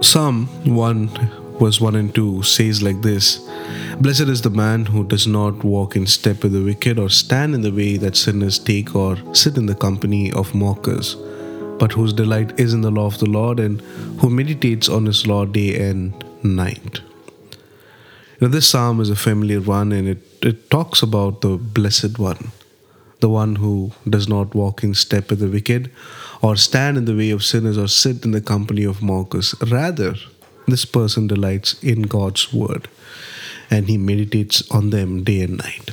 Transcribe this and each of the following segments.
Psalm 1, verse 1 and 2 says like this Blessed is the man who does not walk in step with the wicked, or stand in the way that sinners take, or sit in the company of mockers, but whose delight is in the law of the Lord, and who meditates on his law day and night. Now, this psalm is a familiar one, and it, it talks about the blessed one the one who does not walk in step with the wicked, or stand in the way of sinners, or sit in the company of mockers. Rather, this person delights in God's word and he meditates on them day and night.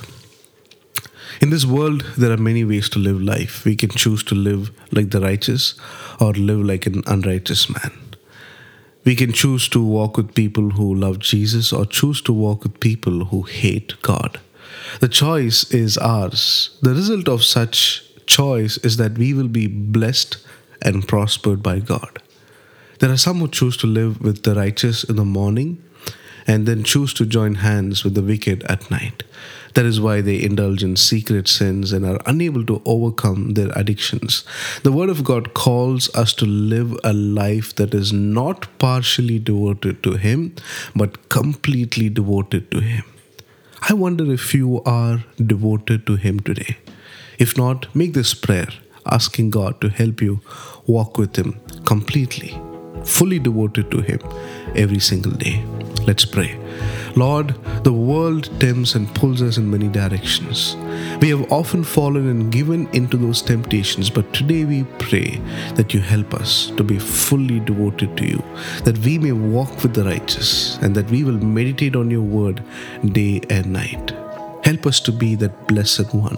In this world, there are many ways to live life. We can choose to live like the righteous or live like an unrighteous man. We can choose to walk with people who love Jesus or choose to walk with people who hate God. The choice is ours. The result of such choice is that we will be blessed and prospered by God. There are some who choose to live with the righteous in the morning and then choose to join hands with the wicked at night. That is why they indulge in secret sins and are unable to overcome their addictions. The Word of God calls us to live a life that is not partially devoted to Him, but completely devoted to Him. I wonder if you are devoted to Him today. If not, make this prayer asking God to help you walk with Him completely, fully devoted to Him every single day. Let's pray. Lord, the world tempts and pulls us in many directions. We have often fallen and given into those temptations, but today we pray that you help us to be fully devoted to you, that we may walk with the righteous, and that we will meditate on your word day and night. Help us to be that blessed one.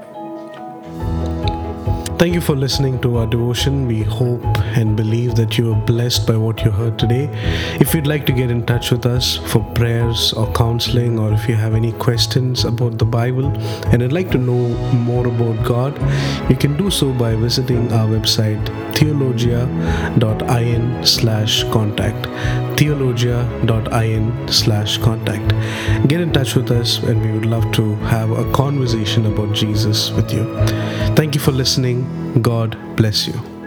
Thank you for listening to our devotion. We hope and believe that you are blessed by what you heard today. If you'd like to get in touch with us for prayers or counseling, or if you have any questions about the Bible and would like to know more about God, you can do so by visiting our website theologia.in slash contact theologia.in slash contact get in touch with us and we would love to have a conversation about jesus with you thank you for listening god bless you